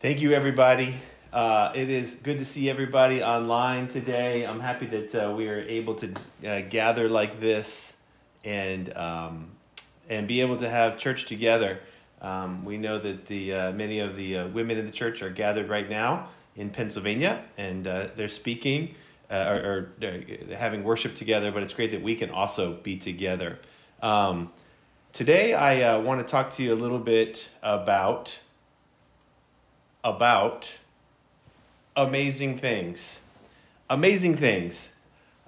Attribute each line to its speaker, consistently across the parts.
Speaker 1: Thank you, everybody. Uh, it is good to see everybody online today. I'm happy that uh, we are able to uh, gather like this and um, and be able to have church together. Um, we know that the uh, many of the uh, women in the church are gathered right now in Pennsylvania, and uh, they're speaking or, or having worship together. But it's great that we can also be together. Um, today, I want to talk to you a little bit about about amazing things. Amazing things.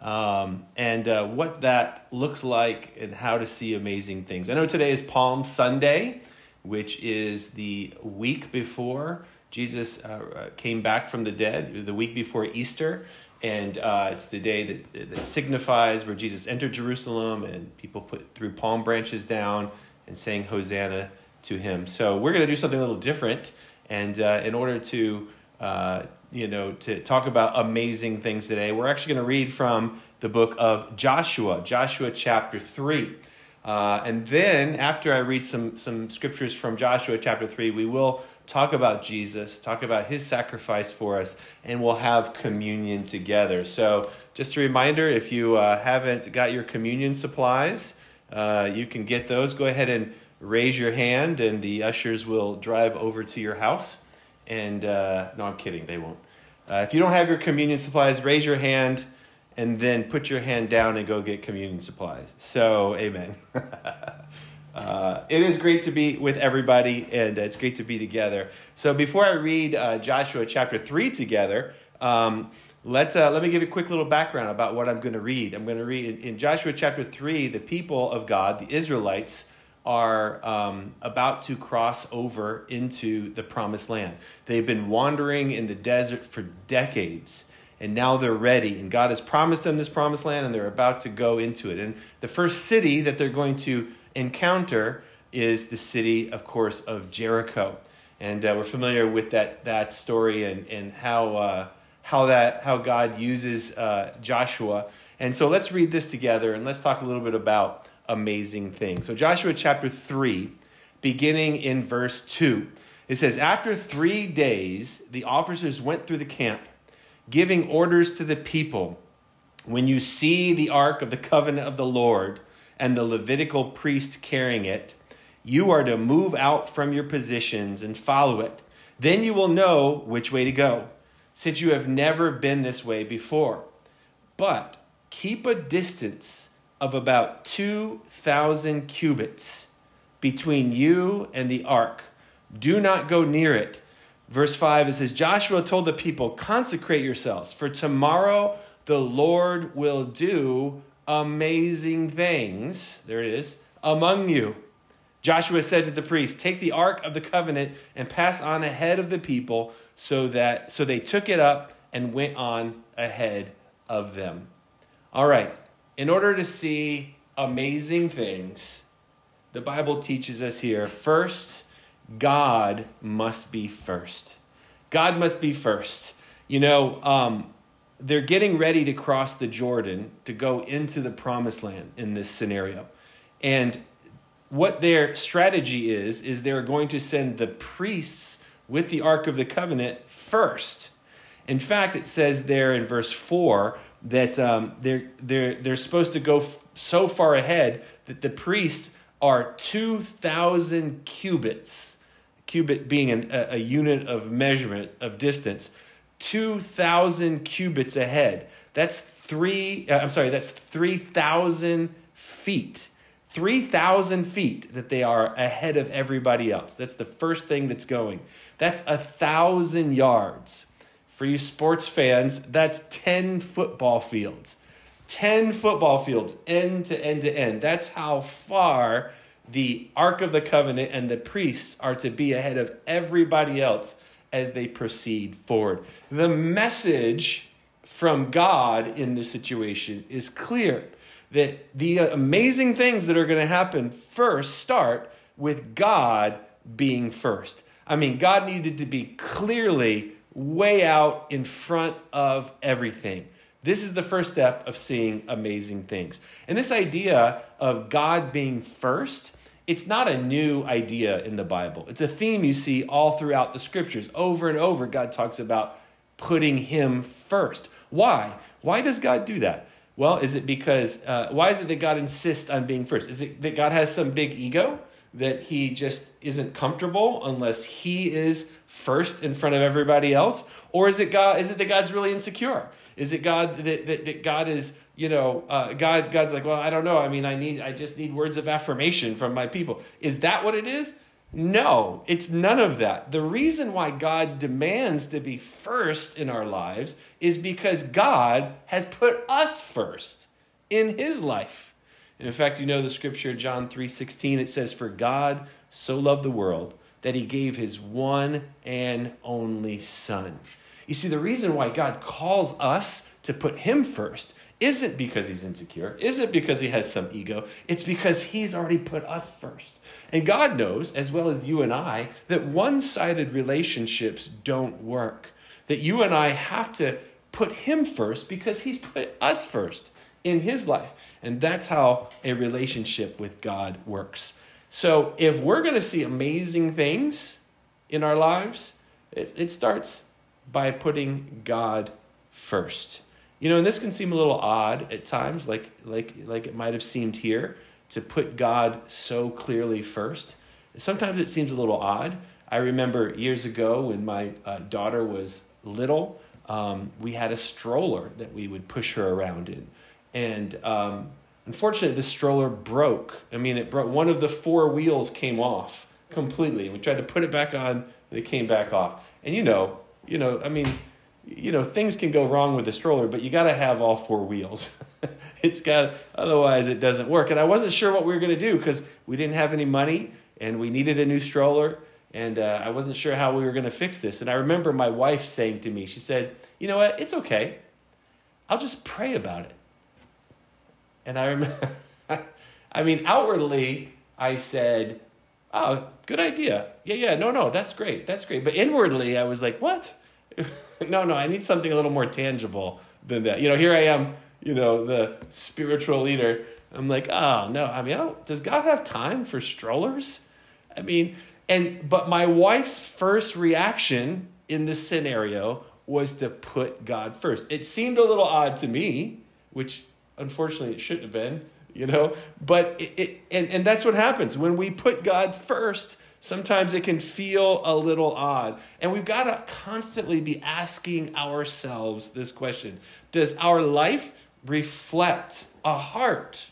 Speaker 1: Um, and uh, what that looks like and how to see amazing things. I know today is Palm Sunday, which is the week before Jesus uh, came back from the dead, the week before Easter. And uh, it's the day that, that signifies where Jesus entered Jerusalem and people put through palm branches down and saying Hosanna to him. So we're going to do something a little different. And uh, in order to uh, you know to talk about amazing things today, we're actually going to read from the book of Joshua, Joshua chapter three. Uh, and then after I read some some scriptures from Joshua chapter three, we will talk about Jesus, talk about His sacrifice for us, and we'll have communion together. So just a reminder, if you uh, haven't got your communion supplies, uh, you can get those. Go ahead and raise your hand, and the ushers will drive over to your house. And uh, no, I'm kidding, they won't. Uh, if you don't have your communion supplies, raise your hand and then put your hand down and go get communion supplies. So, amen. uh, it is great to be with everybody, and it's great to be together. So, before I read uh, Joshua chapter 3 together, um, let, uh, let me give you a quick little background about what I'm going to read. I'm going to read in, in Joshua chapter 3, the people of God, the Israelites, are um, about to cross over into the promised land. They've been wandering in the desert for decades, and now they're ready. And God has promised them this promised land, and they're about to go into it. And the first city that they're going to encounter is the city, of course, of Jericho. And uh, we're familiar with that, that story and, and how, uh, how, that, how God uses uh, Joshua. And so let's read this together and let's talk a little bit about amazing thing. So, Joshua chapter 3, beginning in verse 2, it says, After three days, the officers went through the camp, giving orders to the people When you see the ark of the covenant of the Lord and the Levitical priest carrying it, you are to move out from your positions and follow it. Then you will know which way to go, since you have never been this way before. But keep a distance of about 2,000 cubits between you and the ark. Do not go near it. Verse 5 it says, Joshua told the people, Consecrate yourselves, for tomorrow the Lord will do amazing things. There it is, among you. Joshua said to the priests, Take the ark of the covenant and pass on ahead of the people, so that so they took it up and went on ahead of them. All right, in order to see amazing things, the Bible teaches us here first, God must be first. God must be first. You know, um, they're getting ready to cross the Jordan to go into the promised land in this scenario. And what their strategy is, is they're going to send the priests with the Ark of the Covenant first. In fact, it says there in verse 4 that um, they're, they're, they're supposed to go f- so far ahead that the priests are 2,000 cubits, cubit being an, a, a unit of measurement of distance, 2,000 cubits ahead. That's three, uh, I'm sorry, that's 3,000 feet. 3,000 feet that they are ahead of everybody else. That's the first thing that's going. That's a thousand yards. For you sports fans, that's 10 football fields. 10 football fields, end to end to end. That's how far the Ark of the Covenant and the priests are to be ahead of everybody else as they proceed forward. The message from God in this situation is clear that the amazing things that are going to happen first start with God being first. I mean, God needed to be clearly way out in front of everything. This is the first step of seeing amazing things. And this idea of God being first it's not a new idea in the Bible. It's a theme you see all throughout the scriptures. Over and over, God talks about putting Him first. Why? Why does God do that? Well, is it because, uh, why is it that God insists on being first? Is it that God has some big ego? That he just isn't comfortable unless he is first in front of everybody else? Or is it God, is it that God's really insecure? Is it God that, that, that God is, you know, uh, God, God's like, well, I don't know. I mean, I need, I just need words of affirmation from my people. Is that what it is? No, it's none of that. The reason why God demands to be first in our lives is because God has put us first in his life. And in fact, you know the scripture John 3:16 it says for God so loved the world that he gave his one and only son. You see the reason why God calls us to put him first isn't because he's insecure, isn't because he has some ego. It's because he's already put us first. And God knows, as well as you and I, that one sided relationships don't work. That you and I have to put him first because he's put us first in his life. And that's how a relationship with God works. So if we're going to see amazing things in our lives, it, it starts by putting God first. You know, and this can seem a little odd at times, like like like it might have seemed here to put God so clearly first. Sometimes it seems a little odd. I remember years ago when my uh, daughter was little, um, we had a stroller that we would push her around in, and um, unfortunately, the stroller broke. I mean, it broke. One of the four wheels came off completely. We tried to put it back on, and it came back off. And you know, you know, I mean you know things can go wrong with the stroller but you got to have all four wheels it's got otherwise it doesn't work and i wasn't sure what we were going to do because we didn't have any money and we needed a new stroller and uh, i wasn't sure how we were going to fix this and i remember my wife saying to me she said you know what it's okay i'll just pray about it and i remember i mean outwardly i said oh good idea yeah yeah no no that's great that's great but inwardly i was like what no, no, I need something a little more tangible than that. You know, here I am, you know, the spiritual leader. I'm like, oh no, I mean, I does God have time for strollers? I mean, and but my wife's first reaction in this scenario was to put God first. It seemed a little odd to me, which unfortunately it shouldn't have been, you know, but it, it and, and that's what happens when we put God first Sometimes it can feel a little odd. And we've got to constantly be asking ourselves this question Does our life reflect a heart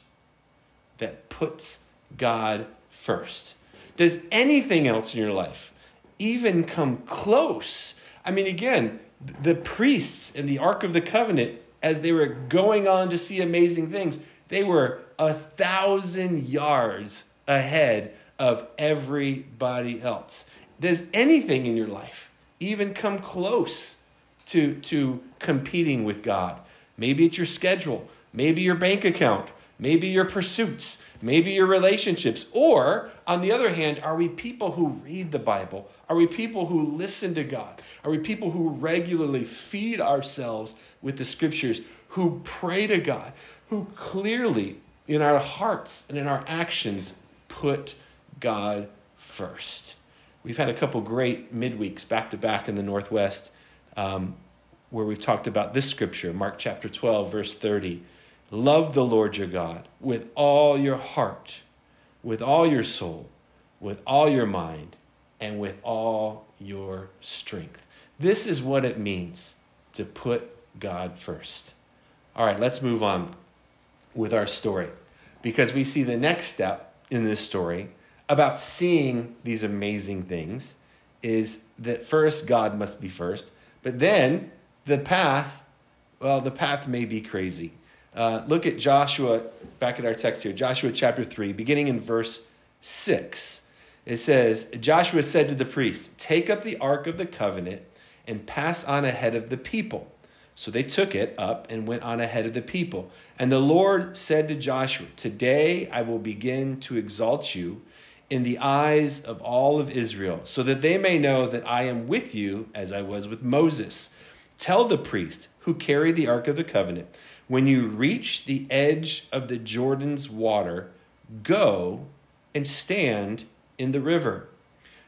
Speaker 1: that puts God first? Does anything else in your life even come close? I mean, again, the priests and the Ark of the Covenant, as they were going on to see amazing things, they were a thousand yards ahead of everybody else. Does anything in your life even come close to, to competing with God? Maybe it's your schedule, maybe your bank account, maybe your pursuits, maybe your relationships. Or, on the other hand, are we people who read the Bible? Are we people who listen to God? Are we people who regularly feed ourselves with the scriptures, who pray to God, who clearly in our hearts and in our actions put God first. We've had a couple great midweeks back to back in the Northwest um, where we've talked about this scripture, Mark chapter 12, verse 30. Love the Lord your God with all your heart, with all your soul, with all your mind, and with all your strength. This is what it means to put God first. All right, let's move on with our story because we see the next step in this story about seeing these amazing things is that first God must be first, but then the path, well, the path may be crazy. Uh, look at Joshua, back at our text here, Joshua chapter 3, beginning in verse 6. It says, Joshua said to the priests, Take up the ark of the covenant and pass on ahead of the people. So they took it up and went on ahead of the people. And the Lord said to Joshua, Today I will begin to exalt you in the eyes of all of Israel, so that they may know that I am with you as I was with Moses. Tell the priest who carry the Ark of the Covenant, when you reach the edge of the Jordan's water, go and stand in the river.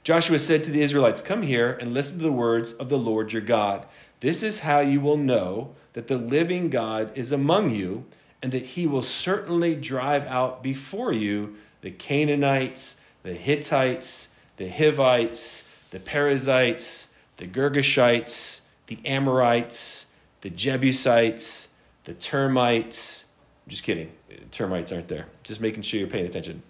Speaker 1: Joshua said to the Israelites, Come here and listen to the words of the Lord your God. This is how you will know that the living God is among you, and that he will certainly drive out before you the Canaanites, the Hittites, the Hivites, the Perizzites, the Girgashites, the Amorites, the Jebusites, the termites. just kidding. Termites aren't there. Just making sure you're paying attention.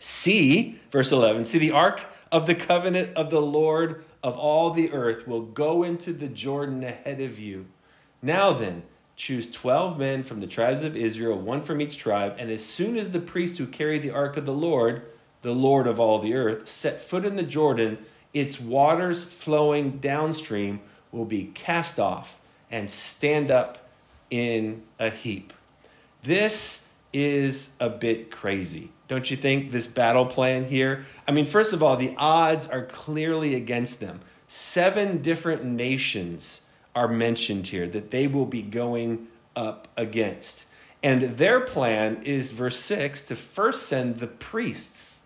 Speaker 1: See, verse 11, see the ark of the covenant of the Lord of all the earth will go into the Jordan ahead of you. Now then, choose 12 men from the tribes of Israel, one from each tribe, and as soon as the priests who carry the ark of the Lord, the Lord of all the earth, set foot in the Jordan, its waters flowing downstream will be cast off and stand up in a heap. This is a bit crazy, don't you think? This battle plan here. I mean, first of all, the odds are clearly against them. Seven different nations are mentioned here that they will be going up against. And their plan is, verse 6, to first send the priests.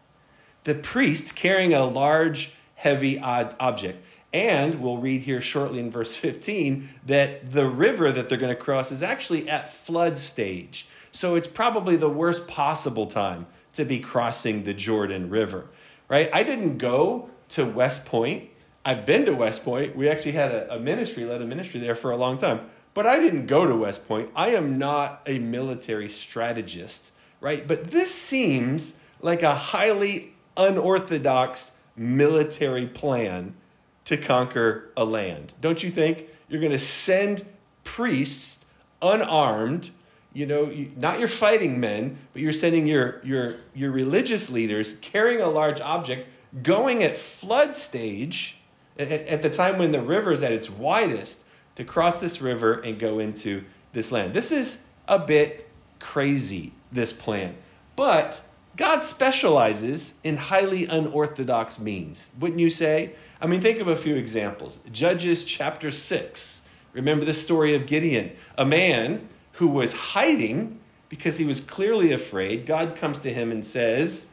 Speaker 1: The priest carrying a large, heavy object. And we'll read here shortly in verse 15 that the river that they're going to cross is actually at flood stage. So it's probably the worst possible time to be crossing the Jordan River, right? I didn't go to West Point. I've been to West Point. We actually had a, a ministry, led a ministry there for a long time. But I didn't go to West Point. I am not a military strategist, right? But this seems like a highly unorthodox military plan to conquer a land. Don't you think? You're going to send priests unarmed, you know, not your fighting men, but you're sending your, your, your religious leaders carrying a large object, going at flood stage, at, at the time when the river is at its widest, to cross this river and go into this land. This is a bit crazy, this plan. But God specializes in highly unorthodox means, wouldn't you say? I mean, think of a few examples. Judges chapter 6. Remember the story of Gideon, a man who was hiding because he was clearly afraid. God comes to him and says,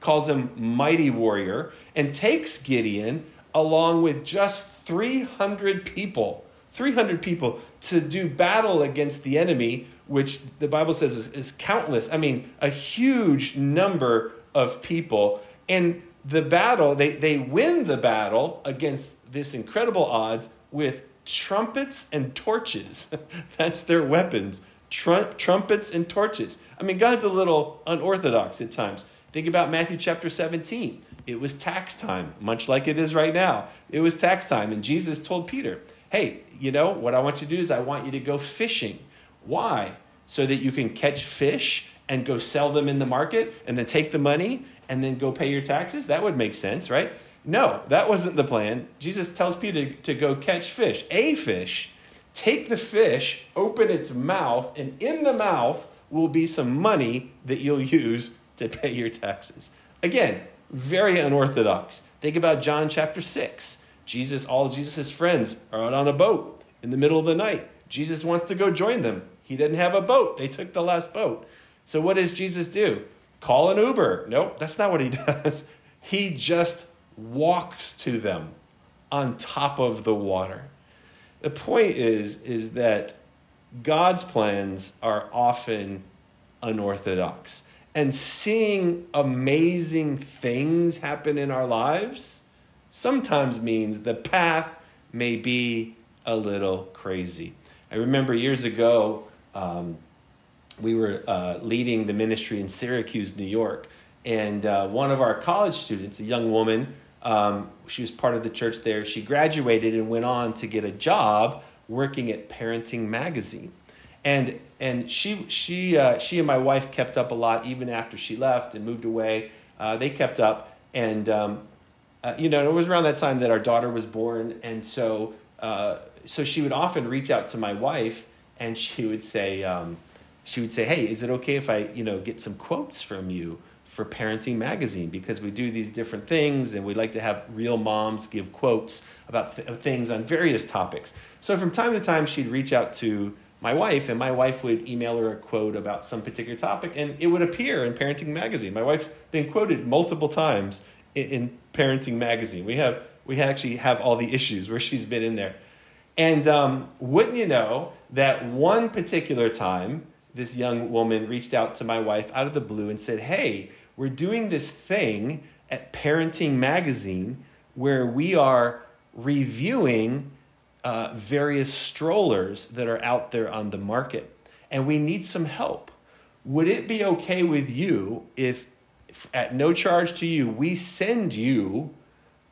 Speaker 1: calls him mighty warrior, and takes Gideon along with just 300 people. 300 people to do battle against the enemy which the Bible says is, is countless. I mean, a huge number of people. And the battle, they, they win the battle against this incredible odds with trumpets and torches. That's their weapons. Trump, trumpets and torches. I mean, God's a little unorthodox at times. Think about Matthew chapter 17. It was tax time, much like it is right now. It was tax time, and Jesus told Peter, Hey, you know, what I want you to do is I want you to go fishing. Why? So that you can catch fish and go sell them in the market and then take the money and then go pay your taxes? That would make sense, right? No, that wasn't the plan. Jesus tells Peter to go catch fish, a fish, take the fish, open its mouth, and in the mouth will be some money that you'll use to pay your taxes. Again, very unorthodox. Think about John chapter 6. Jesus, all Jesus' friends are out on a boat in the middle of the night. Jesus wants to go join them. He didn't have a boat. They took the last boat. So what does Jesus do? Call an Uber. Nope, that's not what he does. He just walks to them on top of the water. The point is is that God's plans are often unorthodox. And seeing amazing things happen in our lives sometimes means the path may be a little crazy. I remember years ago, um, we were uh, leading the ministry in Syracuse, New York, and uh, one of our college students, a young woman, um, she was part of the church there. She graduated and went on to get a job working at Parenting Magazine, and and she she uh, she and my wife kept up a lot even after she left and moved away. Uh, they kept up, and um, uh, you know it was around that time that our daughter was born, and so uh, so she would often reach out to my wife and she would say, um, she would say, "Hey, is it okay if I, you know, get some quotes from you for Parenting Magazine because we do these different things and we like to have real moms give quotes about th- things on various topics." So from time to time, she'd reach out to my wife, and my wife would email her a quote about some particular topic, and it would appear in Parenting Magazine. My wife's been quoted multiple times in, in Parenting Magazine. We have we actually have all the issues where she's been in there. And um, wouldn't you know that one particular time, this young woman reached out to my wife out of the blue and said, Hey, we're doing this thing at Parenting Magazine where we are reviewing uh, various strollers that are out there on the market, and we need some help. Would it be okay with you if, if at no charge to you, we send you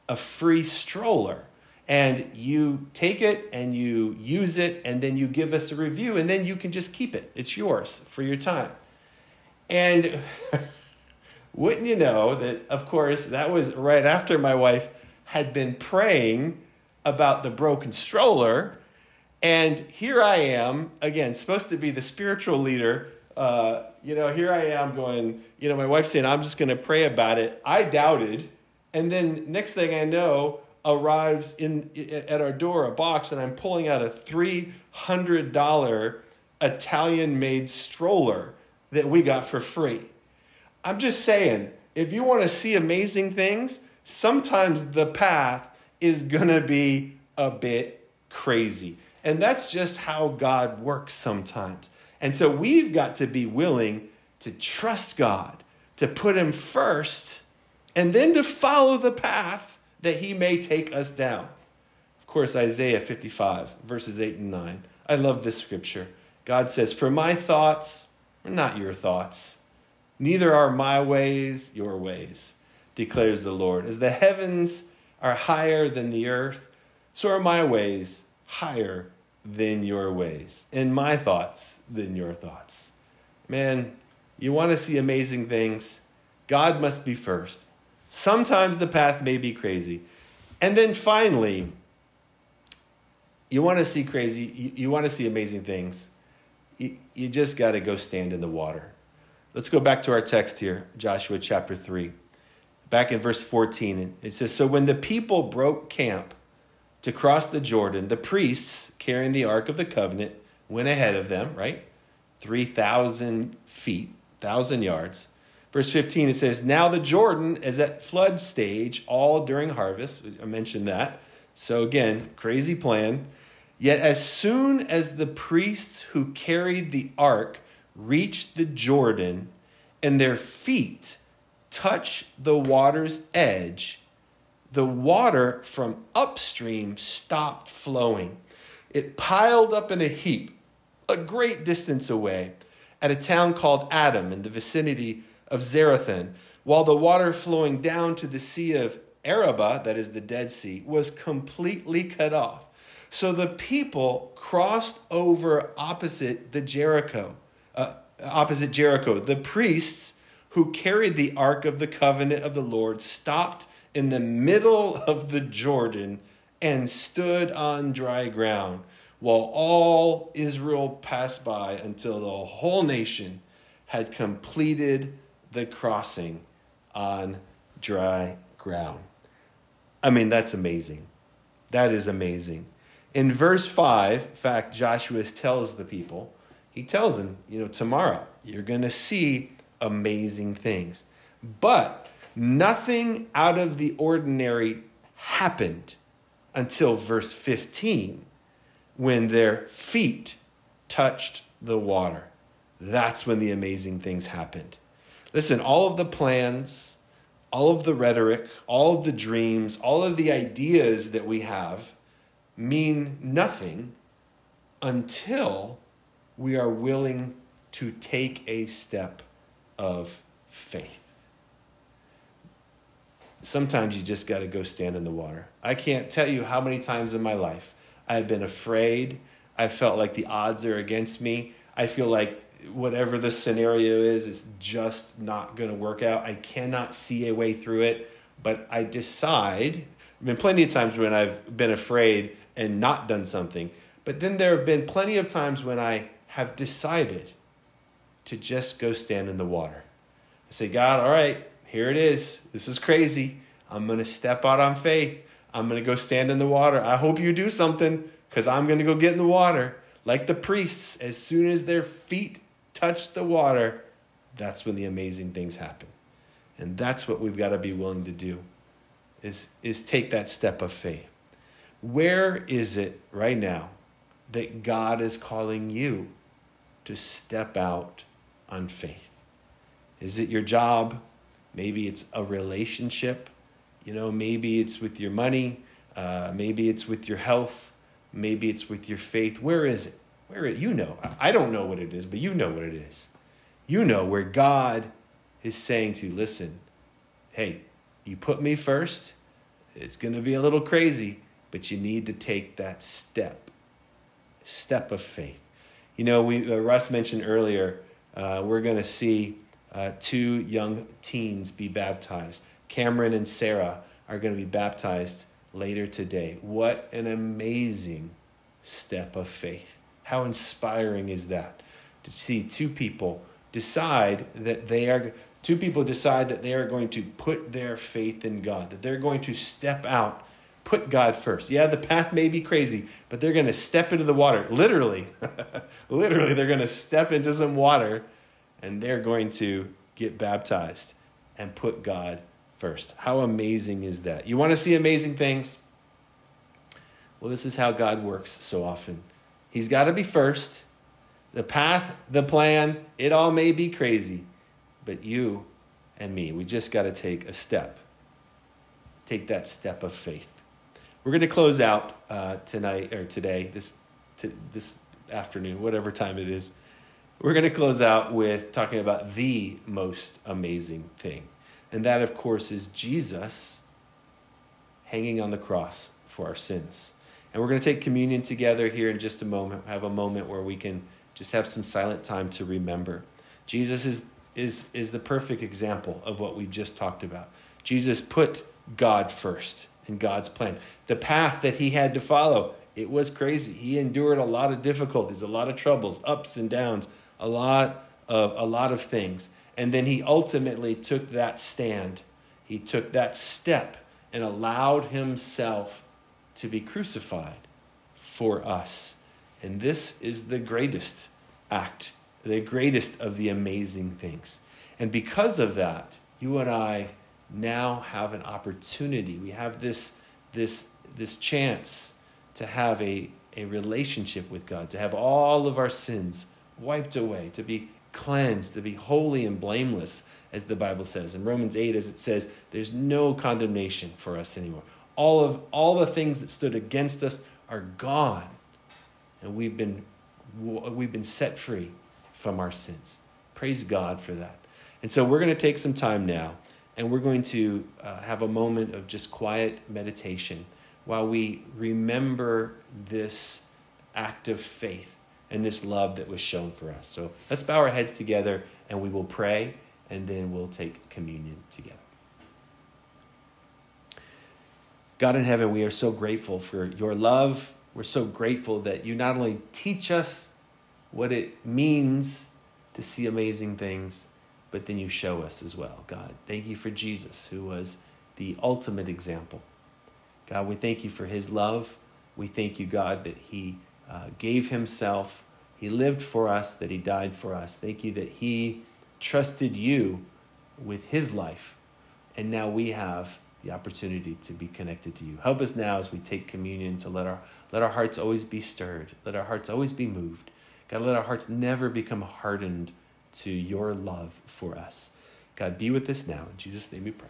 Speaker 1: a free stroller? And you take it and you use it and then you give us a review and then you can just keep it. It's yours for your time. And wouldn't you know that, of course, that was right after my wife had been praying about the broken stroller. And here I am, again, supposed to be the spiritual leader. Uh, you know, here I am going, you know, my wife saying, I'm just going to pray about it. I doubted. And then next thing I know, arrives in at our door a box and I'm pulling out a $300 Italian made stroller that we got for free. I'm just saying, if you want to see amazing things, sometimes the path is going to be a bit crazy. And that's just how God works sometimes. And so we've got to be willing to trust God, to put Him first, and then to follow the path that he may take us down. Of course, Isaiah 55, verses 8 and 9. I love this scripture. God says, For my thoughts are not your thoughts, neither are my ways your ways, declares the Lord. As the heavens are higher than the earth, so are my ways higher than your ways, and my thoughts than your thoughts. Man, you want to see amazing things? God must be first. Sometimes the path may be crazy. And then finally, you want to see crazy, you, you want to see amazing things. You, you just got to go stand in the water. Let's go back to our text here, Joshua chapter 3. Back in verse 14, it says So when the people broke camp to cross the Jordan, the priests carrying the Ark of the Covenant went ahead of them, right? 3,000 feet, 1,000 yards. Verse 15, it says, Now the Jordan is at flood stage all during harvest. I mentioned that. So again, crazy plan. Yet as soon as the priests who carried the ark reached the Jordan and their feet touched the water's edge, the water from upstream stopped flowing. It piled up in a heap a great distance away at a town called Adam in the vicinity of Zarethan, while the water flowing down to the Sea of Arabah, that is the Dead Sea, was completely cut off. So the people crossed over opposite the Jericho, uh, opposite Jericho. The priests who carried the ark of the covenant of the Lord stopped in the middle of the Jordan and stood on dry ground while all Israel passed by until the whole nation had completed the crossing on dry ground. I mean, that's amazing. That is amazing. In verse 5, in fact, Joshua tells the people, he tells them, you know, tomorrow you're going to see amazing things. But nothing out of the ordinary happened until verse 15 when their feet touched the water. That's when the amazing things happened. Listen, all of the plans, all of the rhetoric, all of the dreams, all of the ideas that we have mean nothing until we are willing to take a step of faith. Sometimes you just got to go stand in the water. I can't tell you how many times in my life I've been afraid. I felt like the odds are against me. I feel like whatever the scenario is is just not going to work out. I cannot see a way through it, but I decide. I've been plenty of times when I've been afraid and not done something, but then there have been plenty of times when I have decided to just go stand in the water. I say, God, all right, here it is. This is crazy. I'm going to step out on faith. I'm going to go stand in the water. I hope you do something because I'm going to go get in the water. like the priests, as soon as their feet touch the water, that's when the amazing things happen. And that's what we've got to be willing to do is, is take that step of faith. Where is it right now that God is calling you to step out on faith? Is it your job? Maybe it's a relationship. You know, maybe it's with your money. Uh, maybe it's with your health. Maybe it's with your faith. Where is it? Where it, you know? I don't know what it is, but you know what it is. You know where God is saying to you, listen, hey, you put me first. It's going to be a little crazy, but you need to take that step, step of faith. You know, we uh, Russ mentioned earlier, uh, we're going to see uh, two young teens be baptized. Cameron and Sarah are going to be baptized later today. What an amazing step of faith. How inspiring is that to see two people decide that they are two people decide that they are going to put their faith in God, that they're going to step out put God first. Yeah, the path may be crazy, but they're going to step into the water. Literally, literally, they're going to step into some water and they're going to get baptized and put God first. How amazing is that? You want to see amazing things? Well, this is how God works so often. He's got to be first. The path, the plan, it all may be crazy, but you and me, we just got to take a step. Take that step of faith. We're going to close out uh, tonight or today, this to, this afternoon, whatever time it is. We're going to close out with talking about the most amazing thing, and that, of course, is Jesus hanging on the cross for our sins. And we're going to take communion together here in just a moment. Have a moment where we can just have some silent time to remember. Jesus is is is the perfect example of what we just talked about. Jesus put God first in God's plan. The path that he had to follow, it was crazy. He endured a lot of difficulties, a lot of troubles, ups and downs, a lot of a lot of things. And then he ultimately took that stand. He took that step and allowed himself to be crucified for us. And this is the greatest act, the greatest of the amazing things. And because of that, you and I now have an opportunity. We have this, this, this chance to have a, a relationship with God, to have all of our sins wiped away, to be cleansed, to be holy and blameless, as the Bible says. In Romans 8, as it says, there's no condemnation for us anymore. All of all the things that stood against us are gone. And we've been we've been set free from our sins. Praise God for that. And so we're going to take some time now and we're going to uh, have a moment of just quiet meditation while we remember this act of faith and this love that was shown for us. So let's bow our heads together and we will pray and then we'll take communion together. God in heaven, we are so grateful for your love. We're so grateful that you not only teach us what it means to see amazing things, but then you show us as well, God. Thank you for Jesus, who was the ultimate example. God, we thank you for his love. We thank you, God, that he uh, gave himself, he lived for us, that he died for us. Thank you that he trusted you with his life. And now we have the opportunity to be connected to you. Help us now as we take communion to let our, let our hearts always be stirred, let our hearts always be moved. God, let our hearts never become hardened to your love for us. God, be with us now. In Jesus' name we pray.